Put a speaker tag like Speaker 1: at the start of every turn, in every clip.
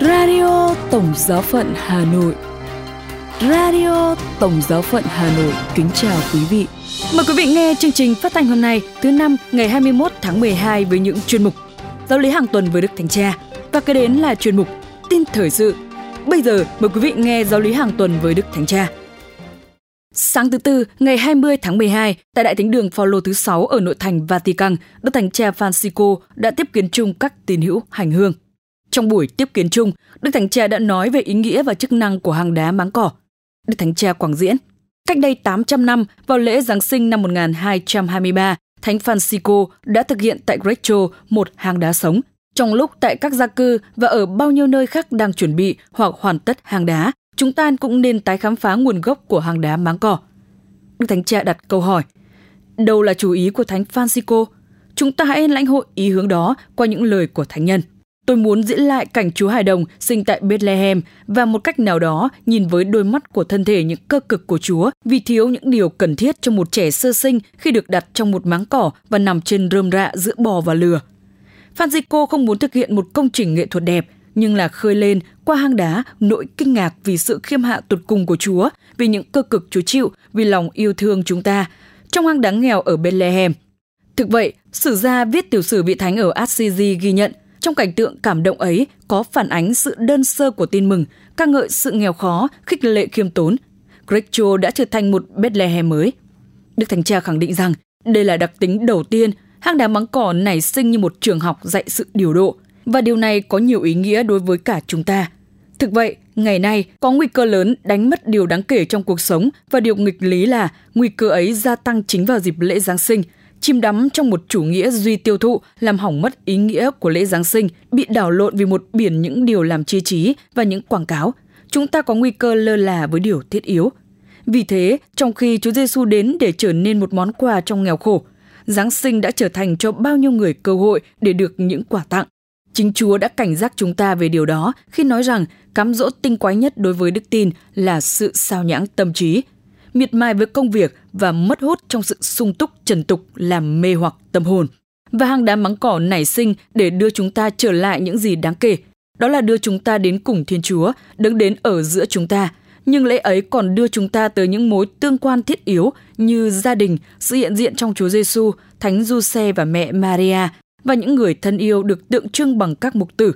Speaker 1: Radio Tổng Giáo phận Hà Nội Radio Tổng Giáo phận Hà Nội kính chào quý vị. Mời quý vị nghe chương trình phát thanh hôm nay thứ năm ngày 21 tháng 12 với những chuyên mục Giáo lý hàng tuần với Đức Thánh Cha và kế đến là chuyên mục Tin thời sự. Bây giờ mời quý vị nghe giáo lý hàng tuần với Đức Thánh Cha. Sáng thứ Tư, ngày 20 tháng 12, tại Đại Thánh đường Phaolô thứ 6 ở nội thành Vatican, Đức Thánh Cha Francisco đã tiếp kiến chung các tín hữu hành hương. Trong buổi tiếp kiến chung, Đức Thánh Cha đã nói về ý nghĩa và chức năng của hang đá máng cỏ. Đức Thánh Cha quảng diễn. Cách đây 800 năm, vào lễ Giáng sinh năm 1223, Thánh Francisco đã thực hiện tại Greco một hang đá sống. Trong lúc tại các gia cư và ở bao nhiêu nơi khác đang chuẩn bị hoặc hoàn tất hang đá, chúng ta cũng nên tái khám phá nguồn gốc của hang đá máng cỏ. Đức Thánh Cha đặt câu hỏi, đâu là chủ ý của Thánh Francisco? Chúng ta hãy lãnh hội ý hướng đó qua những lời của Thánh nhân. Tôi muốn diễn lại cảnh Chúa Hài Đồng sinh tại Bethlehem và một cách nào đó nhìn với đôi mắt của thân thể những cơ cực của Chúa vì thiếu những điều cần thiết cho một trẻ sơ sinh khi được đặt trong một máng cỏ và nằm trên rơm rạ giữa bò và lừa. Francisco không muốn thực hiện một công trình nghệ thuật đẹp, nhưng là khơi lên qua hang đá nỗi kinh ngạc vì sự khiêm hạ tột cùng của Chúa, vì những cơ cực Chúa chịu, vì lòng yêu thương chúng ta. Trong hang đá nghèo ở Bethlehem. Thực vậy, sử gia viết tiểu sử vị thánh ở Assisi ghi nhận trong cảnh tượng cảm động ấy có phản ánh sự đơn sơ của tin mừng, ca ngợi sự nghèo khó, khích lệ khiêm tốn. Greccio đã trở thành một Bethlehem mới. Đức Thánh Cha khẳng định rằng đây là đặc tính đầu tiên hang đá mắng cỏ nảy sinh như một trường học dạy sự điều độ, và điều này có nhiều ý nghĩa đối với cả chúng ta. Thực vậy, ngày nay có nguy cơ lớn đánh mất điều đáng kể trong cuộc sống và điều nghịch lý là nguy cơ ấy gia tăng chính vào dịp lễ Giáng sinh – chìm đắm trong một chủ nghĩa duy tiêu thụ làm hỏng mất ý nghĩa của lễ Giáng sinh, bị đảo lộn vì một biển những điều làm chi trí và những quảng cáo. Chúng ta có nguy cơ lơ là với điều thiết yếu. Vì thế, trong khi Chúa Giêsu đến để trở nên một món quà trong nghèo khổ, Giáng sinh đã trở thành cho bao nhiêu người cơ hội để được những quà tặng. Chính Chúa đã cảnh giác chúng ta về điều đó khi nói rằng cám dỗ tinh quái nhất đối với đức tin là sự sao nhãng tâm trí, miệt mài với công việc và mất hút trong sự sung túc trần tục làm mê hoặc tâm hồn. Và hang đá mắng cỏ nảy sinh để đưa chúng ta trở lại những gì đáng kể. Đó là đưa chúng ta đến cùng Thiên Chúa, đứng đến ở giữa chúng ta. Nhưng lễ ấy còn đưa chúng ta tới những mối tương quan thiết yếu như gia đình, sự hiện diện trong Chúa Giêsu, Thánh Giuse và mẹ Maria và những người thân yêu được tượng trưng bằng các mục tử.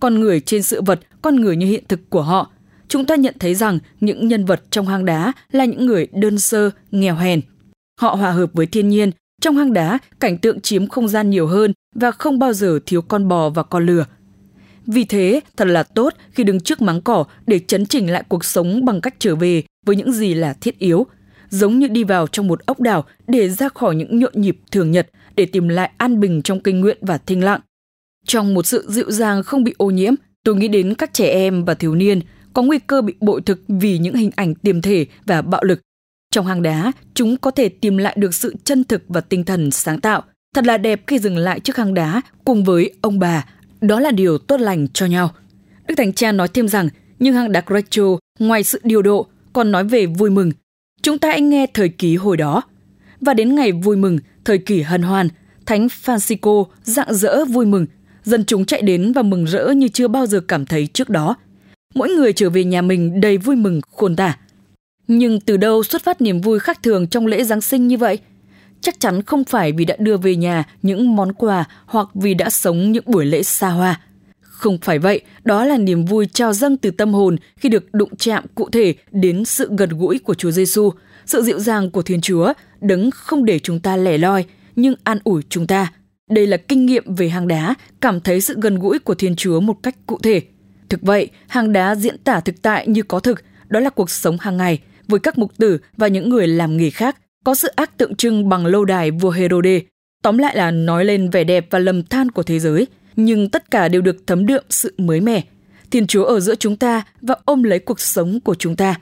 Speaker 1: Con người trên sự vật, con người như hiện thực của họ – chúng ta nhận thấy rằng những nhân vật trong hang đá là những người đơn sơ, nghèo hèn. Họ hòa hợp với thiên nhiên, trong hang đá cảnh tượng chiếm không gian nhiều hơn và không bao giờ thiếu con bò và con lừa. Vì thế, thật là tốt khi đứng trước máng cỏ để chấn chỉnh lại cuộc sống bằng cách trở về với những gì là thiết yếu, giống như đi vào trong một ốc đảo để ra khỏi những nhộn nhịp thường nhật để tìm lại an bình trong kinh nguyện và thinh lặng. Trong một sự dịu dàng không bị ô nhiễm, tôi nghĩ đến các trẻ em và thiếu niên có nguy cơ bị bội thực vì những hình ảnh tiềm thể và bạo lực. Trong hang đá, chúng có thể tìm lại được sự chân thực và tinh thần sáng tạo. Thật là đẹp khi dừng lại trước hang đá cùng với ông bà. Đó là điều tốt lành cho nhau. Đức Thánh Cha nói thêm rằng, nhưng hang đá Greco, ngoài sự điều độ, còn nói về vui mừng. Chúng ta anh nghe thời kỳ hồi đó. Và đến ngày vui mừng, thời kỳ hân hoan, Thánh Francisco rạng rỡ vui mừng. Dân chúng chạy đến và mừng rỡ như chưa bao giờ cảm thấy trước đó – mỗi người trở về nhà mình đầy vui mừng khôn tả. Nhưng từ đâu xuất phát niềm vui khác thường trong lễ Giáng sinh như vậy? Chắc chắn không phải vì đã đưa về nhà những món quà hoặc vì đã sống những buổi lễ xa hoa. Không phải vậy, đó là niềm vui trao dâng từ tâm hồn khi được đụng chạm cụ thể đến sự gần gũi của Chúa Giêsu, sự dịu dàng của Thiên Chúa, đấng không để chúng ta lẻ loi, nhưng an ủi chúng ta. Đây là kinh nghiệm về hang đá, cảm thấy sự gần gũi của Thiên Chúa một cách cụ thể – Thực vậy, hang đá diễn tả thực tại như có thực, đó là cuộc sống hàng ngày với các mục tử và những người làm nghề khác, có sự ác tượng trưng bằng lâu đài vua Herode. Tóm lại là nói lên vẻ đẹp và lầm than của thế giới, nhưng tất cả đều được thấm đượm sự mới mẻ. Thiên Chúa ở giữa chúng ta và ôm lấy cuộc sống của chúng ta.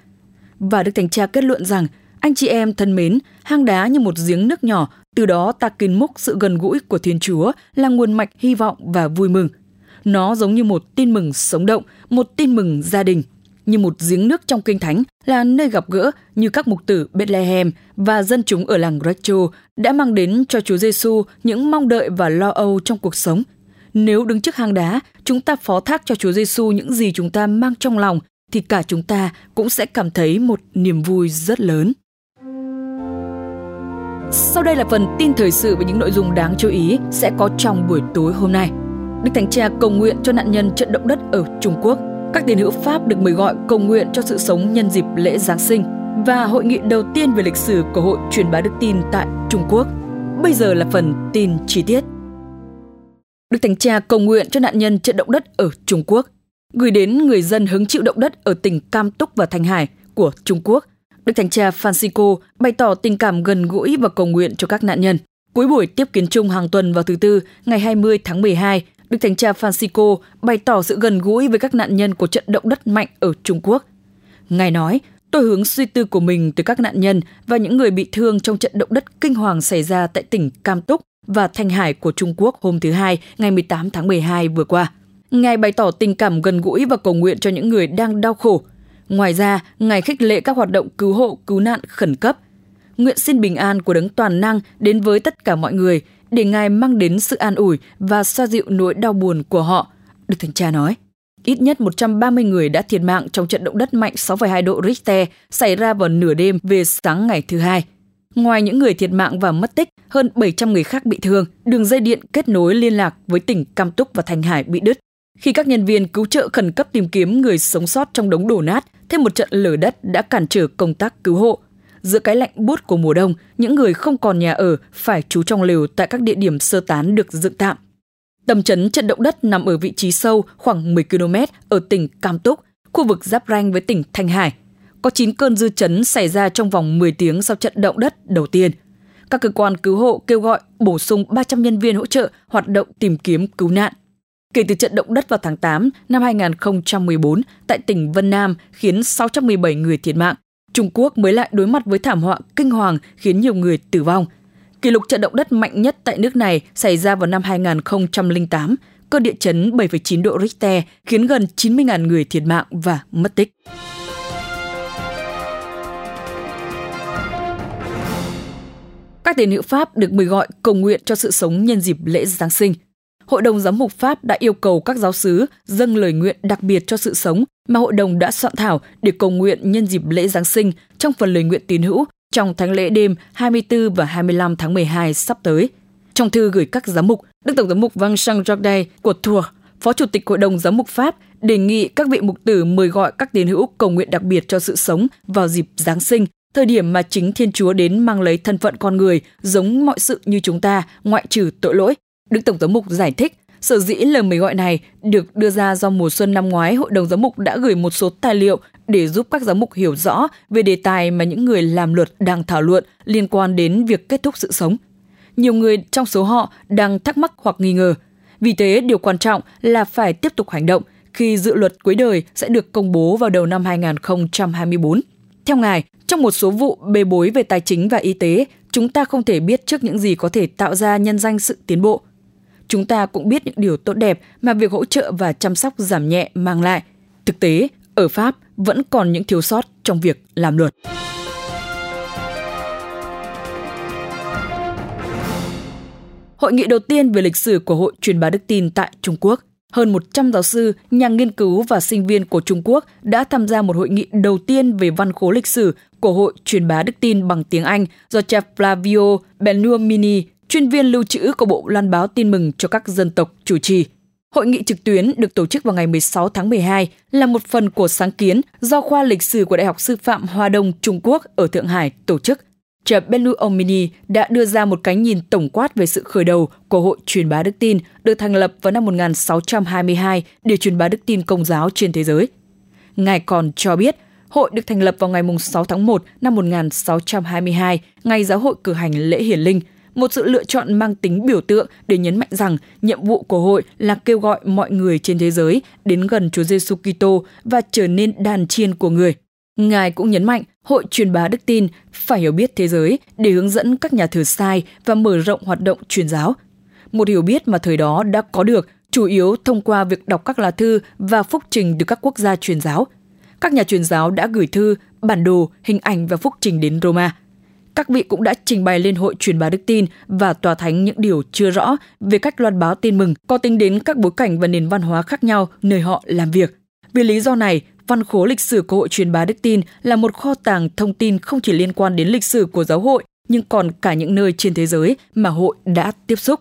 Speaker 1: Và Đức Thánh Cha kết luận rằng, anh chị em thân mến, hang đá như một giếng nước nhỏ, từ đó ta kiến múc sự gần gũi của Thiên Chúa là nguồn mạch hy vọng và vui mừng – nó giống như một tin mừng sống động, một tin mừng gia đình. Như một giếng nước trong kinh thánh là nơi gặp gỡ như các mục tử Bethlehem và dân chúng ở làng Rachel đã mang đến cho Chúa Giêsu những mong đợi và lo âu trong cuộc sống. nếu đứng trước hang đá, chúng ta phó thác cho Chúa Giêsu những gì chúng ta mang trong lòng thì cả chúng ta cũng sẽ cảm thấy một niềm vui rất lớn. Sau đây là phần tin thời sự với những nội dung đáng chú ý sẽ có trong buổi tối hôm nay. Đức Thánh Cha cầu nguyện cho nạn nhân trận động đất ở Trung Quốc. Các tín hữu Pháp được mời gọi cầu nguyện cho sự sống nhân dịp lễ Giáng sinh và hội nghị đầu tiên về lịch sử của Hội truyền bá đức tin tại Trung Quốc. Bây giờ là phần tin chi tiết. Đức Thánh Cha cầu nguyện cho nạn nhân trận động đất ở Trung Quốc, gửi đến người dân hứng chịu động đất ở tỉnh Cam Túc và Thanh Hải của Trung Quốc. Đức Thánh Cha Francisco bày tỏ tình cảm gần gũi và cầu nguyện cho các nạn nhân. Cuối buổi tiếp kiến chung hàng tuần vào thứ Tư, ngày 20 tháng 12, Đức Thánh Cha Francisco bày tỏ sự gần gũi với các nạn nhân của trận động đất mạnh ở Trung Quốc. Ngài nói, tôi hướng suy tư của mình từ các nạn nhân và những người bị thương trong trận động đất kinh hoàng xảy ra tại tỉnh Cam Túc và Thanh Hải của Trung Quốc hôm thứ Hai, ngày 18 tháng 12 vừa qua. Ngài bày tỏ tình cảm gần gũi và cầu nguyện cho những người đang đau khổ. Ngoài ra, Ngài khích lệ các hoạt động cứu hộ, cứu nạn khẩn cấp. Nguyện xin bình an của đấng toàn năng đến với tất cả mọi người để Ngài mang đến sự an ủi và xoa dịu nỗi đau buồn của họ, Đức Thánh Cha nói. Ít nhất 130 người đã thiệt mạng trong trận động đất mạnh 6,2 độ Richter xảy ra vào nửa đêm về sáng ngày thứ hai. Ngoài những người thiệt mạng và mất tích, hơn 700 người khác bị thương. Đường dây điện kết nối liên lạc với tỉnh Cam Túc và Thành Hải bị đứt. Khi các nhân viên cứu trợ khẩn cấp tìm kiếm người sống sót trong đống đổ nát, thêm một trận lở đất đã cản trở công tác cứu hộ. Giữa cái lạnh buốt của mùa đông, những người không còn nhà ở phải trú trong lều tại các địa điểm sơ tán được dựng tạm. Tầm chấn trận động đất nằm ở vị trí sâu khoảng 10 km ở tỉnh Cam Túc, khu vực giáp ranh với tỉnh Thanh Hải. Có 9 cơn dư chấn xảy ra trong vòng 10 tiếng sau trận động đất đầu tiên. Các cơ quan cứu hộ kêu gọi bổ sung 300 nhân viên hỗ trợ hoạt động tìm kiếm cứu nạn. Kể từ trận động đất vào tháng 8 năm 2014 tại tỉnh Vân Nam khiến 617 người thiệt mạng, Trung Quốc mới lại đối mặt với thảm họa kinh hoàng khiến nhiều người tử vong. Kỷ lục trận động đất mạnh nhất tại nước này xảy ra vào năm 2008, cơn địa chấn 7,9 độ Richter khiến gần 90.000 người thiệt mạng và mất tích. Các tín hữu Pháp được mời gọi cầu nguyện cho sự sống nhân dịp lễ Giáng sinh. Hội đồng giám mục Pháp đã yêu cầu các giáo sứ dâng lời nguyện đặc biệt cho sự sống mà hội đồng đã soạn thảo để cầu nguyện nhân dịp lễ Giáng sinh trong phần lời nguyện tín hữu trong thánh lễ đêm 24 và 25 tháng 12 sắp tới. Trong thư gửi các giám mục, Đức Tổng giám mục Vincent Jordan của Tours, Phó Chủ tịch Hội đồng Giám mục Pháp, đề nghị các vị mục tử mời gọi các tín hữu cầu nguyện đặc biệt cho sự sống vào dịp Giáng sinh thời điểm mà chính Thiên Chúa đến mang lấy thân phận con người giống mọi sự như chúng ta, ngoại trừ tội lỗi. Đức Tổng giám mục giải thích, sở dĩ lời mời gọi này được đưa ra do mùa xuân năm ngoái Hội đồng giám mục đã gửi một số tài liệu để giúp các giám mục hiểu rõ về đề tài mà những người làm luật đang thảo luận liên quan đến việc kết thúc sự sống. Nhiều người trong số họ đang thắc mắc hoặc nghi ngờ. Vì thế, điều quan trọng là phải tiếp tục hành động khi dự luật cuối đời sẽ được công bố vào đầu năm 2024. Theo ngài, trong một số vụ bê bối về tài chính và y tế, chúng ta không thể biết trước những gì có thể tạo ra nhân danh sự tiến bộ. Chúng ta cũng biết những điều tốt đẹp mà việc hỗ trợ và chăm sóc giảm nhẹ mang lại. Thực tế, ở Pháp vẫn còn những thiếu sót trong việc làm luật. Hội nghị đầu tiên về lịch sử của Hội truyền bá đức tin tại Trung Quốc hơn 100 giáo sư, nhà nghiên cứu và sinh viên của Trung Quốc đã tham gia một hội nghị đầu tiên về văn khố lịch sử của Hội truyền bá đức tin bằng tiếng Anh do cha Flavio Benuamini, chuyên viên lưu trữ của Bộ Loan báo tin mừng cho các dân tộc chủ trì. Hội nghị trực tuyến được tổ chức vào ngày 16 tháng 12 là một phần của sáng kiến do khoa lịch sử của Đại học Sư phạm Hoa Đông Trung Quốc ở Thượng Hải tổ chức. Trợ Benu Omini đã đưa ra một cái nhìn tổng quát về sự khởi đầu của Hội truyền bá đức tin được thành lập vào năm 1622 để truyền bá đức tin công giáo trên thế giới. Ngài còn cho biết, hội được thành lập vào ngày 6 tháng 1 năm 1622, ngày giáo hội cử hành lễ hiển linh, một sự lựa chọn mang tính biểu tượng để nhấn mạnh rằng nhiệm vụ của hội là kêu gọi mọi người trên thế giới đến gần Chúa Giêsu Kitô và trở nên đàn chiên của người. Ngài cũng nhấn mạnh hội truyền bá đức tin phải hiểu biết thế giới để hướng dẫn các nhà thờ sai và mở rộng hoạt động truyền giáo. Một hiểu biết mà thời đó đã có được chủ yếu thông qua việc đọc các lá thư và phúc trình từ các quốc gia truyền giáo. Các nhà truyền giáo đã gửi thư, bản đồ, hình ảnh và phúc trình đến Roma các vị cũng đã trình bày lên hội truyền bá đức tin và tòa thánh những điều chưa rõ về cách loan báo tin mừng có tính đến các bối cảnh và nền văn hóa khác nhau nơi họ làm việc. Vì lý do này, văn khố lịch sử của hội truyền bá đức tin là một kho tàng thông tin không chỉ liên quan đến lịch sử của giáo hội nhưng còn cả những nơi trên thế giới mà hội đã tiếp xúc.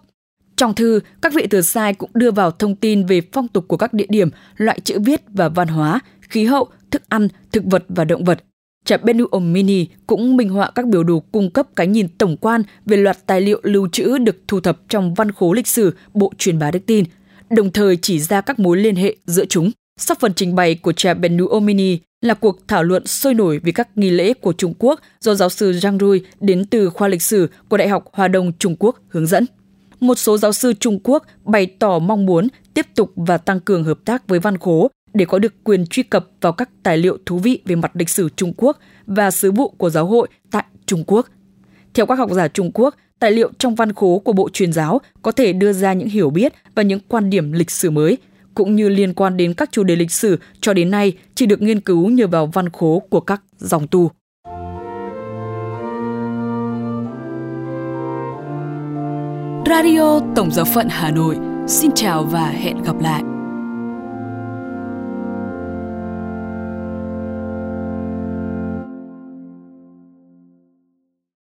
Speaker 1: Trong thư, các vị từ sai cũng đưa vào thông tin về phong tục của các địa điểm, loại chữ viết và văn hóa, khí hậu, thức ăn, thực vật và động vật. Trạm Benu Mini cũng minh họa các biểu đồ cung cấp cái nhìn tổng quan về loạt tài liệu lưu trữ được thu thập trong văn khố lịch sử Bộ truyền bá đức tin, đồng thời chỉ ra các mối liên hệ giữa chúng. Sau phần trình bày của cha Benu Mini là cuộc thảo luận sôi nổi về các nghi lễ của Trung Quốc do giáo sư Zhang Rui đến từ khoa lịch sử của Đại học Hòa Đông Trung Quốc hướng dẫn. Một số giáo sư Trung Quốc bày tỏ mong muốn tiếp tục và tăng cường hợp tác với Văn Khố để có được quyền truy cập vào các tài liệu thú vị về mặt lịch sử Trung Quốc và sứ vụ của giáo hội tại Trung Quốc. Theo các học giả Trung Quốc, tài liệu trong văn khố của Bộ Truyền giáo có thể đưa ra những hiểu biết và những quan điểm lịch sử mới, cũng như liên quan đến các chủ đề lịch sử cho đến nay chỉ được nghiên cứu nhờ vào văn khố của các dòng tu. Radio Tổng giáo phận Hà Nội. Xin chào và hẹn gặp lại.